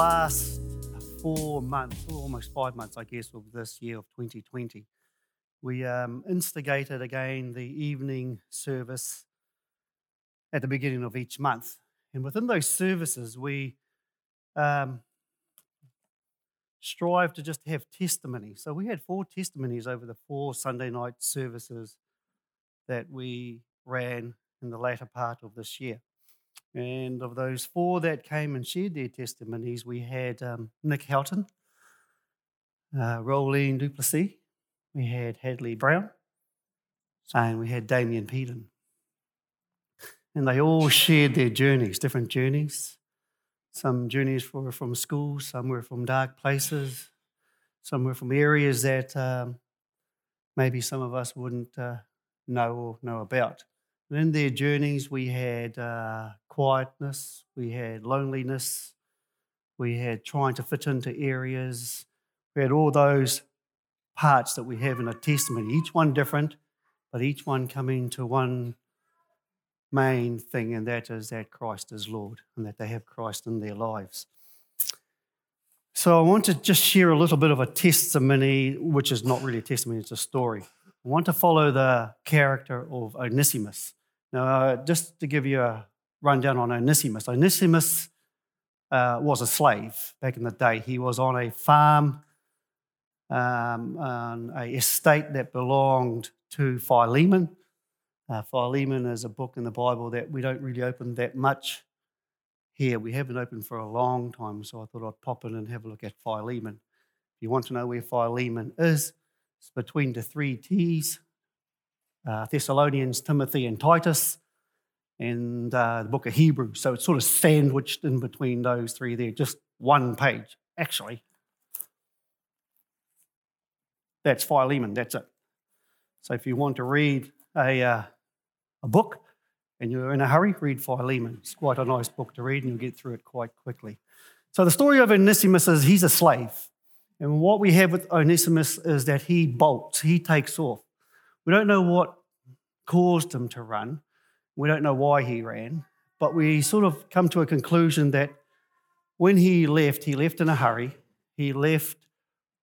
last four months, or almost five months, I guess, of this year of 2020, we um, instigated again the evening service at the beginning of each month. And within those services, we um, strive to just have testimony. So we had four testimonies over the four Sunday night services that we ran in the latter part of this year. And of those four that came and shared their testimonies, we had um, Nick Houghton, uh, Rolene Duplessis, we had Hadley Brown, and we had Damien Peden. And they all shared their journeys, different journeys. Some journeys were from school, some were from dark places, some were from areas that um, maybe some of us wouldn't uh, know or know about. And in their journeys, we had uh, quietness, we had loneliness, we had trying to fit into areas, we had all those parts that we have in a testimony, each one different, but each one coming to one main thing, and that is that Christ is Lord and that they have Christ in their lives. So I want to just share a little bit of a testimony, which is not really a testimony, it's a story. I want to follow the character of Onesimus. Now, uh, just to give you a rundown on Onesimus, Onesimus uh, was a slave back in the day. He was on a farm, um, on a estate that belonged to Philemon. Uh, Philemon is a book in the Bible that we don't really open that much here. We haven't opened for a long time, so I thought I'd pop in and have a look at Philemon. If you want to know where Philemon is, it's between the three T's uh, Thessalonians, Timothy, and Titus, and uh, the book of Hebrews. So it's sort of sandwiched in between those three there, just one page, actually. That's Philemon, that's it. So if you want to read a, uh, a book and you're in a hurry, read Philemon. It's quite a nice book to read and you'll get through it quite quickly. So the story of Onesimus is he's a slave. And what we have with Onesimus is that he bolts, he takes off. We don't know what caused him to run. We don't know why he ran, but we sort of come to a conclusion that when he left, he left in a hurry. He left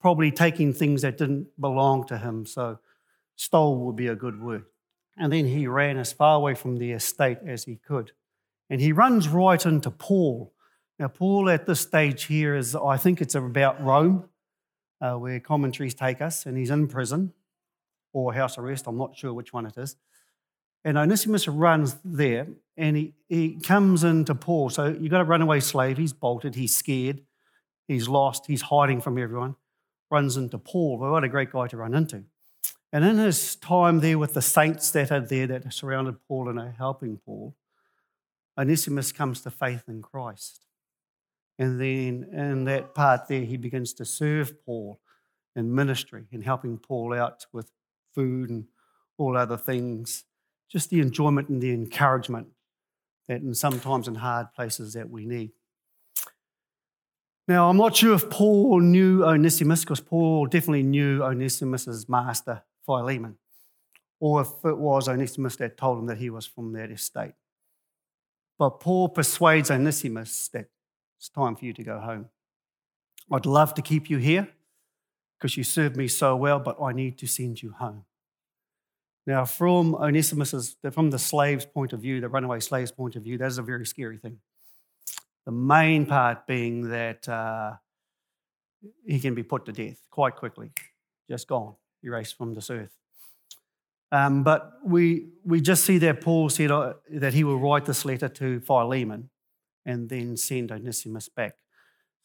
probably taking things that didn't belong to him. So, stole would be a good word. And then he ran as far away from the estate as he could. And he runs right into Paul. Now, Paul at this stage here is, I think it's about Rome, uh, where commentaries take us, and he's in prison or house arrest. I'm not sure which one it is. And Onesimus runs there and he, he comes into Paul. So you've got a runaway slave. He's bolted, he's scared, he's lost, he's hiding from everyone. Runs into Paul. Well, what a great guy to run into. And in his time there with the saints that are there that surrounded Paul and are helping Paul, Onesimus comes to faith in Christ. And then in that part there, he begins to serve Paul in ministry and helping Paul out with food and all other things. Just the enjoyment and the encouragement that in sometimes in hard places that we need. Now, I'm not sure if Paul knew Onesimus, because Paul definitely knew Onesimus's master, Philemon, or if it was Onesimus that told him that he was from that estate. But Paul persuades Onesimus that it's time for you to go home. I'd love to keep you here because you served me so well, but I need to send you home. Now, from Onesimus's, from the slave's point of view, the runaway slave's point of view, that is a very scary thing. The main part being that uh, he can be put to death quite quickly, just gone, erased from this earth. Um, but we, we just see that Paul said uh, that he will write this letter to Philemon and then send Onesimus back.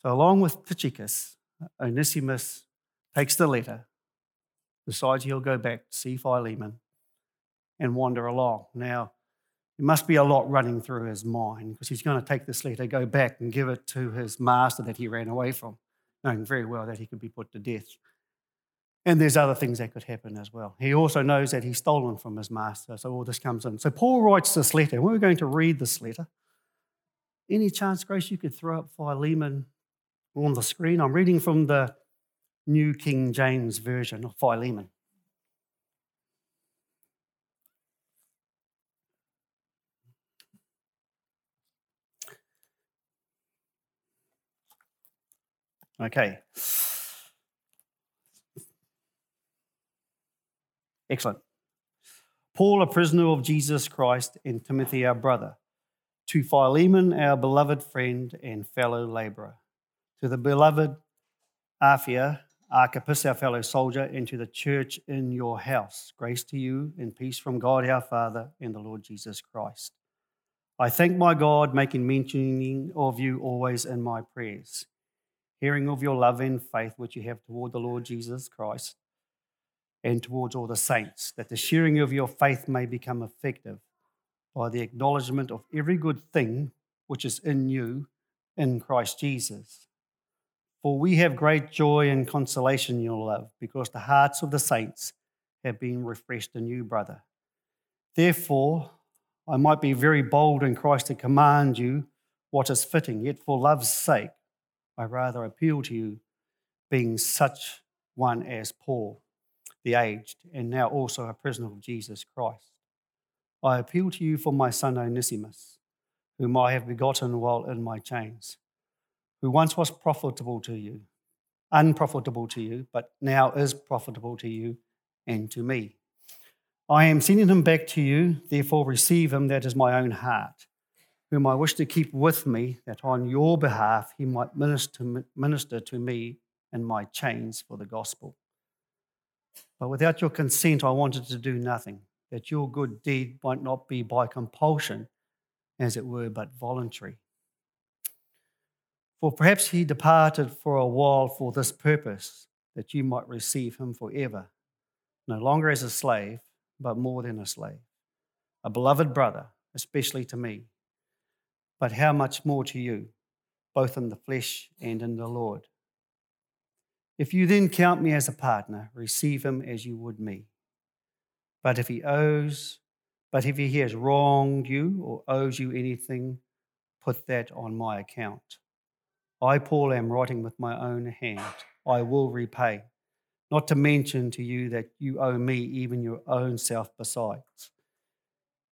So, along with Tychicus, Onesimus takes the letter, decides he'll go back see Philemon and wander along. Now, there must be a lot running through his mind because he's going to take this letter, go back and give it to his master that he ran away from, knowing very well that he could be put to death. And there's other things that could happen as well. He also knows that he's stolen from his master, so all this comes in. So Paul writes this letter. We're going to read this letter. Any chance, Grace, you could throw up Philemon on the screen? I'm reading from the New King James Version of Philemon. Okay. Excellent. Paul, a prisoner of Jesus Christ, and Timothy, our brother, to Philemon, our beloved friend and fellow laborer, to the beloved Apphia, Archippus, our fellow soldier, and to the church in your house. Grace to you and peace from God our Father and the Lord Jesus Christ. I thank my God, making mention of you always in my prayers, hearing of your love and faith which you have toward the Lord Jesus Christ and towards all the saints, that the sharing of your faith may become effective by the acknowledgement of every good thing which is in you in Christ Jesus. For we have great joy and consolation in your love, because the hearts of the saints have been refreshed in you, brother. Therefore, I might be very bold in Christ to command you what is fitting, yet for love's sake, I rather appeal to you, being such one as Paul, the aged, and now also a prisoner of Jesus Christ. I appeal to you for my son Onesimus, whom I have begotten while in my chains who once was profitable to you, unprofitable to you, but now is profitable to you and to me. I am sending him back to you, therefore receive him, that is my own heart, whom I wish to keep with me, that on your behalf he might minister, minister to me in my chains for the gospel. But without your consent, I wanted to do nothing, that your good deed might not be by compulsion, as it were, but voluntary. For perhaps he departed for a while for this purpose, that you might receive him forever, no longer as a slave, but more than a slave, a beloved brother, especially to me, but how much more to you, both in the flesh and in the Lord. If you then count me as a partner, receive him as you would me. But if he owes, but if he has wronged you or owes you anything, put that on my account. I, Paul, am writing with my own hand. I will repay. Not to mention to you that you owe me even your own self besides.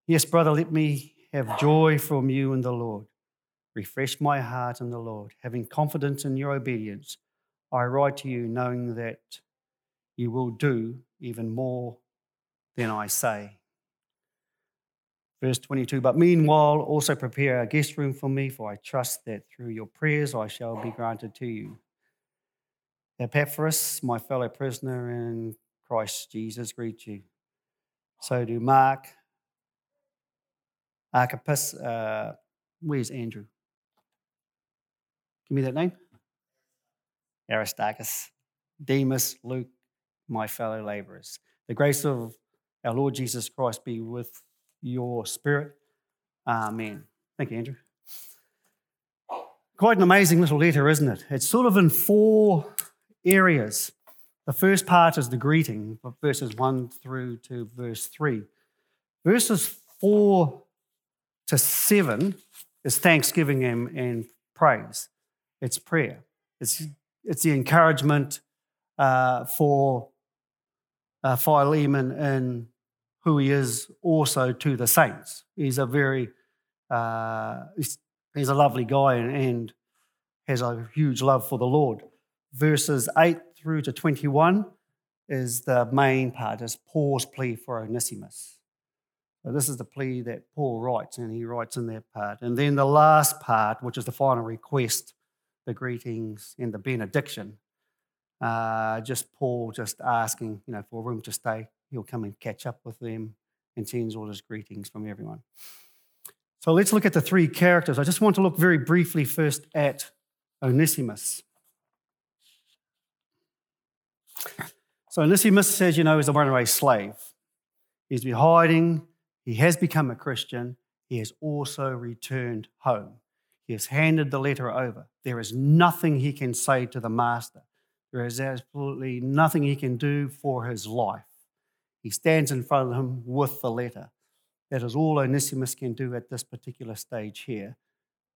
Yes, brother, let me have joy from you in the Lord. Refresh my heart in the Lord. Having confidence in your obedience, I write to you knowing that you will do even more than I say. Verse 22 But meanwhile, also prepare a guest room for me, for I trust that through your prayers I shall be granted to you. Epaphras, my fellow prisoner in Christ Jesus, greet you. So do Mark, Archippus. Uh, where's Andrew? Give me that name. Aristarchus, Demas, Luke, my fellow laborers. The grace of our Lord Jesus Christ be with your spirit. Amen. Thank you, Andrew. Quite an amazing little letter, isn't it? It's sort of in four areas. The first part is the greeting, verses 1 through to verse 3. Verses 4 to 7 is thanksgiving and, and praise, it's prayer, it's, it's the encouragement uh, for uh, Philemon in who he is also to the saints. He's a very, uh, he's, he's, a lovely guy and, and has a huge love for the Lord. Verses 8 through to 21 is the main part, is Paul's plea for Onesimus. This is the plea that Paul writes, and he writes in that part. And then the last part, which is the final request, the greetings and the benediction, uh, just Paul just asking, you know, for room to stay he'll come and catch up with them and sends all his greetings from everyone. So let's look at the three characters. I just want to look very briefly first at Onesimus. So Onesimus says, you know, is a runaway slave. He's been hiding. He has become a Christian. He has also returned home. He has handed the letter over. There is nothing he can say to the master. There is absolutely nothing he can do for his life. He stands in front of him with the letter. That is all Onesimus can do at this particular stage here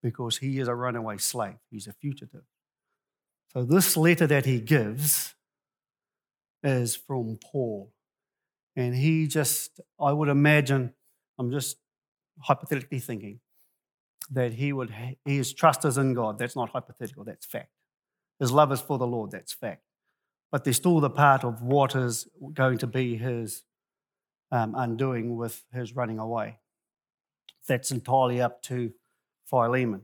because he is a runaway slave. He's a fugitive. So, this letter that he gives is from Paul. And he just, I would imagine, I'm just hypothetically thinking, that he would, his trust is in God. That's not hypothetical, that's fact. His love is for the Lord, that's fact. But there's still the part of what is going to be his um, undoing with his running away. That's entirely up to Philemon.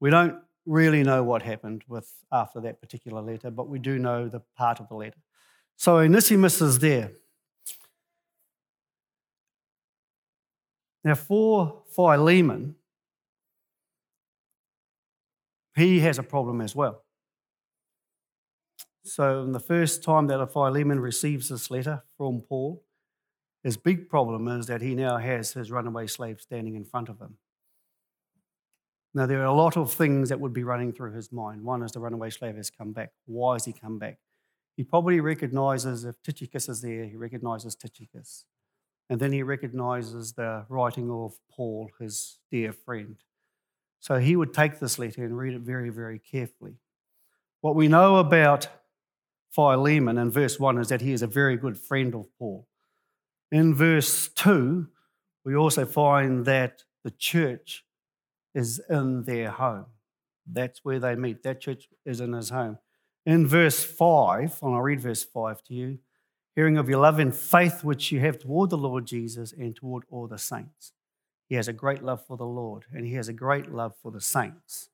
We don't really know what happened with after that particular letter, but we do know the part of the letter. So Onesimus is there. Now, for Philemon, he has a problem as well. So, the first time that a Philemon receives this letter from Paul, his big problem is that he now has his runaway slave standing in front of him. Now, there are a lot of things that would be running through his mind. One is the runaway slave has come back. Why has he come back? He probably recognizes, if Tychicus is there, he recognizes Tychicus. And then he recognizes the writing of Paul, his dear friend. So he would take this letter and read it very, very carefully. What we know about Philemon in verse 1 is that he is a very good friend of Paul. In verse 2, we also find that the church is in their home. That's where they meet. That church is in his home. In verse 5, and I'll read verse 5 to you hearing of your love and faith which you have toward the Lord Jesus and toward all the saints. He has a great love for the Lord and he has a great love for the saints.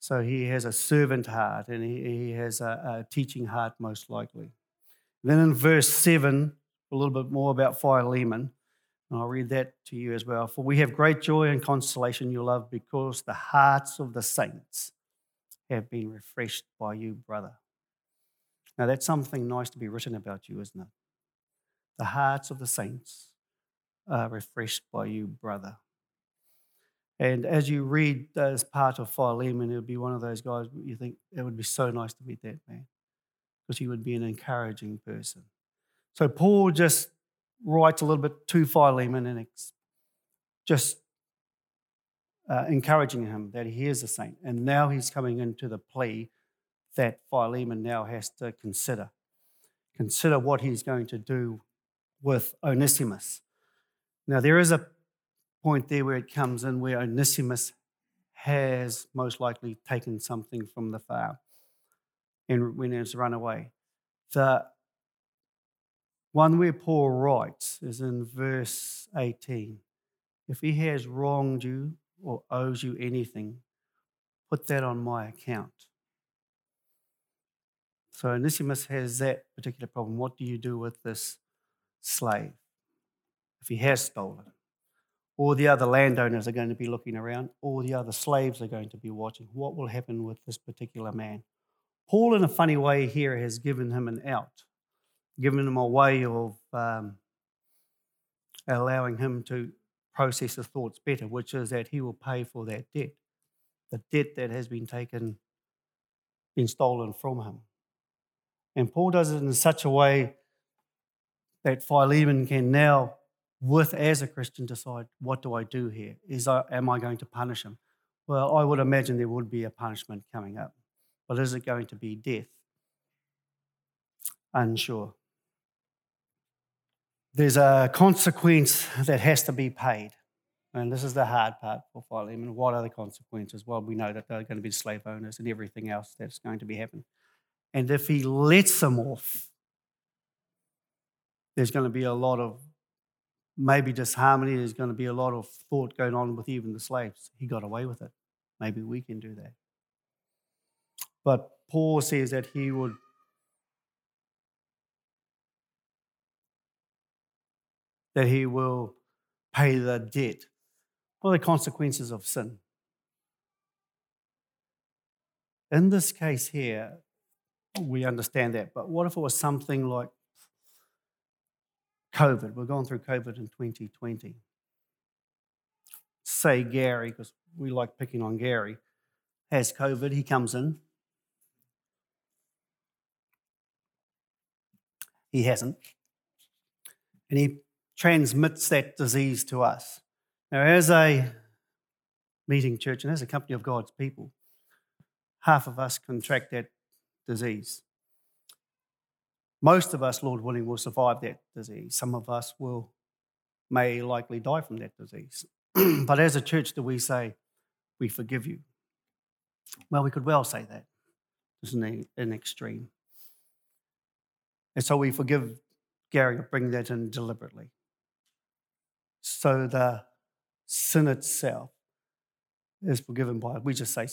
So he has a servant heart and he, has a, a teaching heart, most likely. Then in verse 7, a little bit more about Philemon. And I'll read that to you as well. For we have great joy and consolation your love because the hearts of the saints have been refreshed by you, brother. Now, that's something nice to be written about you, isn't it? The hearts of the saints are refreshed by you, brother. And as you read as part of Philemon, it would be one of those guys you think it would be so nice to meet that man because he would be an encouraging person. So Paul just writes a little bit to Philemon and just uh, encouraging him that he is a saint. And now he's coming into the plea that Philemon now has to consider. Consider what he's going to do with Onesimus. Now, there is a point there where it comes in where Onesimus has most likely taken something from the farm and when it's run away. The one where Paul writes is in verse 18. If he has wronged you or owes you anything, put that on my account. So Onesimus has that particular problem. What do you do with this slave if he has stolen? All the other landowners are going to be looking around. All the other slaves are going to be watching. What will happen with this particular man? Paul, in a funny way, here has given him an out, given him a way of um, allowing him to process his thoughts better, which is that he will pay for that debt, the debt that has been taken, been stolen from him. And Paul does it in such a way that Philemon can now, with as a Christian, decide what do I do here? Is I, am I going to punish him? Well, I would imagine there would be a punishment coming up, but is it going to be death? Unsure. There's a consequence that has to be paid. And this is the hard part for Philemon. What are the consequences? Well, we know that they're going to be slave owners and everything else that's going to be happening. And if he lets them off, there's going to be a lot of maybe disharmony. There's going to be a lot of thought going on with even the slaves. He got away with it. Maybe we can do that. But Paul says that he would that he will pay the debt. Are the consequences of sin? In this case here, we understand that. But what if it was something like COVID? We're going through COVID in 2020. Say Gary, because we like picking on Gary, has COVID, he comes in. He hasn't. And he transmits that disease to us. Now, as a meeting church and as a company of God's people, half of us contract that disease. Most of us, Lord willing, will survive that disease. Some of us will may likely die from that disease. but as a church, do we say, we forgive you? Well, we could well say that. is an, an extreme. And so we forgive Gary of bringing that in deliberately. So the sin itself is forgiven by, we just say,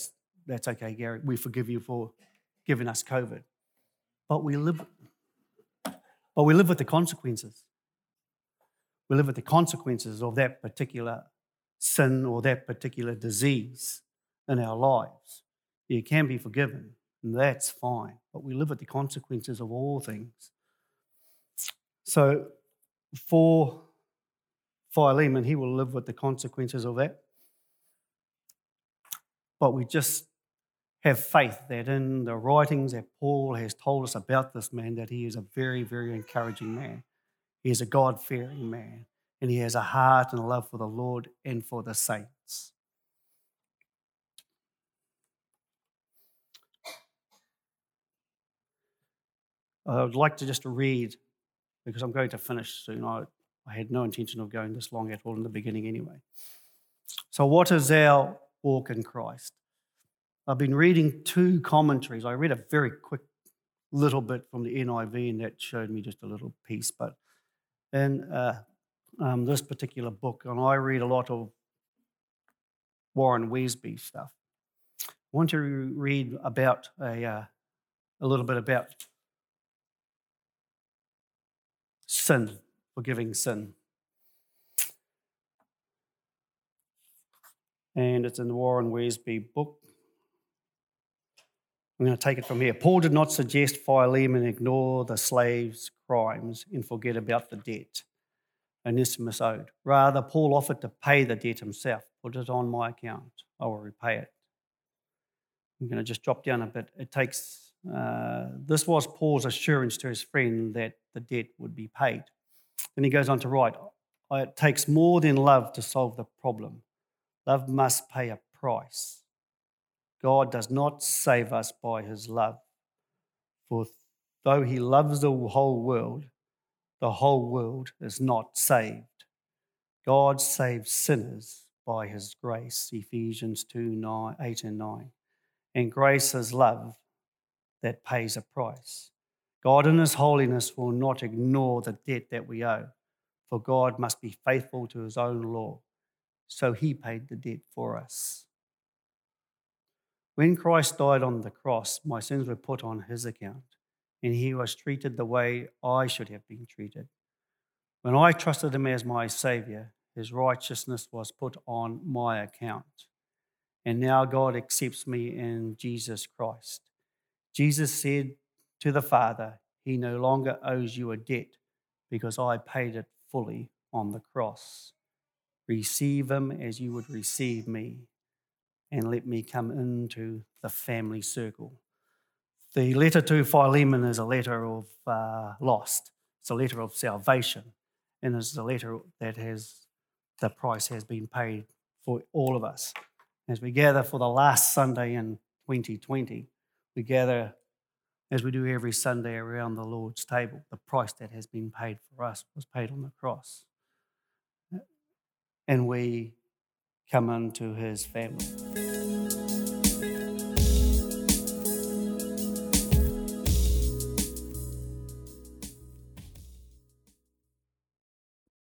that's okay, Gary, we forgive you for giving us COVID. But we live, but we live with the consequences. We live with the consequences of that particular sin or that particular disease in our lives. You can be forgiven, and that's fine, but we live with the consequences of all things. So for Philemon, he will live with the consequences of that. But we just have faith that in the writings that Paul has told us about this man, that he is a very, very encouraging man. He is a God fearing man, and he has a heart and a love for the Lord and for the saints. I would like to just read, because I'm going to finish soon. I, I had no intention of going this long at all in the beginning anyway. So, what is our walk in Christ? I've been reading two commentaries. I read a very quick little bit from the NIV, and that showed me just a little piece. But in uh, um, this particular book, and I read a lot of Warren Wiersbe stuff. I want to read about a, uh, a little bit about sin, forgiving sin. And it's in the Warren Wiersbe book. I'm going to take it from here. Paul did not suggest Philemon ignore the slave's crimes and forget about the debt Onesimus owed. Rather, Paul offered to pay the debt himself. Put it on my account. I will repay it. I'm going to just drop down a bit. It takes, uh, this was Paul's assurance to his friend that the debt would be paid. Then he goes on to write, it takes more than love to solve the problem. Love must pay a price. God does not save us by his love. For though he loves the whole world, the whole world is not saved. God saves sinners by his grace, Ephesians 2 9, 8 and 9. And grace is love that pays a price. God in his holiness will not ignore the debt that we owe, for God must be faithful to his own law. So he paid the debt for us. When Christ died on the cross, my sins were put on his account, and he was treated the way I should have been treated. When I trusted him as my Savior, his righteousness was put on my account. And now God accepts me in Jesus Christ. Jesus said to the Father, He no longer owes you a debt because I paid it fully on the cross. Receive him as you would receive me and let me come into the family circle. The letter to Philemon is a letter of uh, lost. It's a letter of salvation, and it's a letter that has the price has been paid for all of us. As we gather for the last Sunday in 2020, we gather as we do every Sunday around the Lord's table. The price that has been paid for us was paid on the cross. And we come into his family.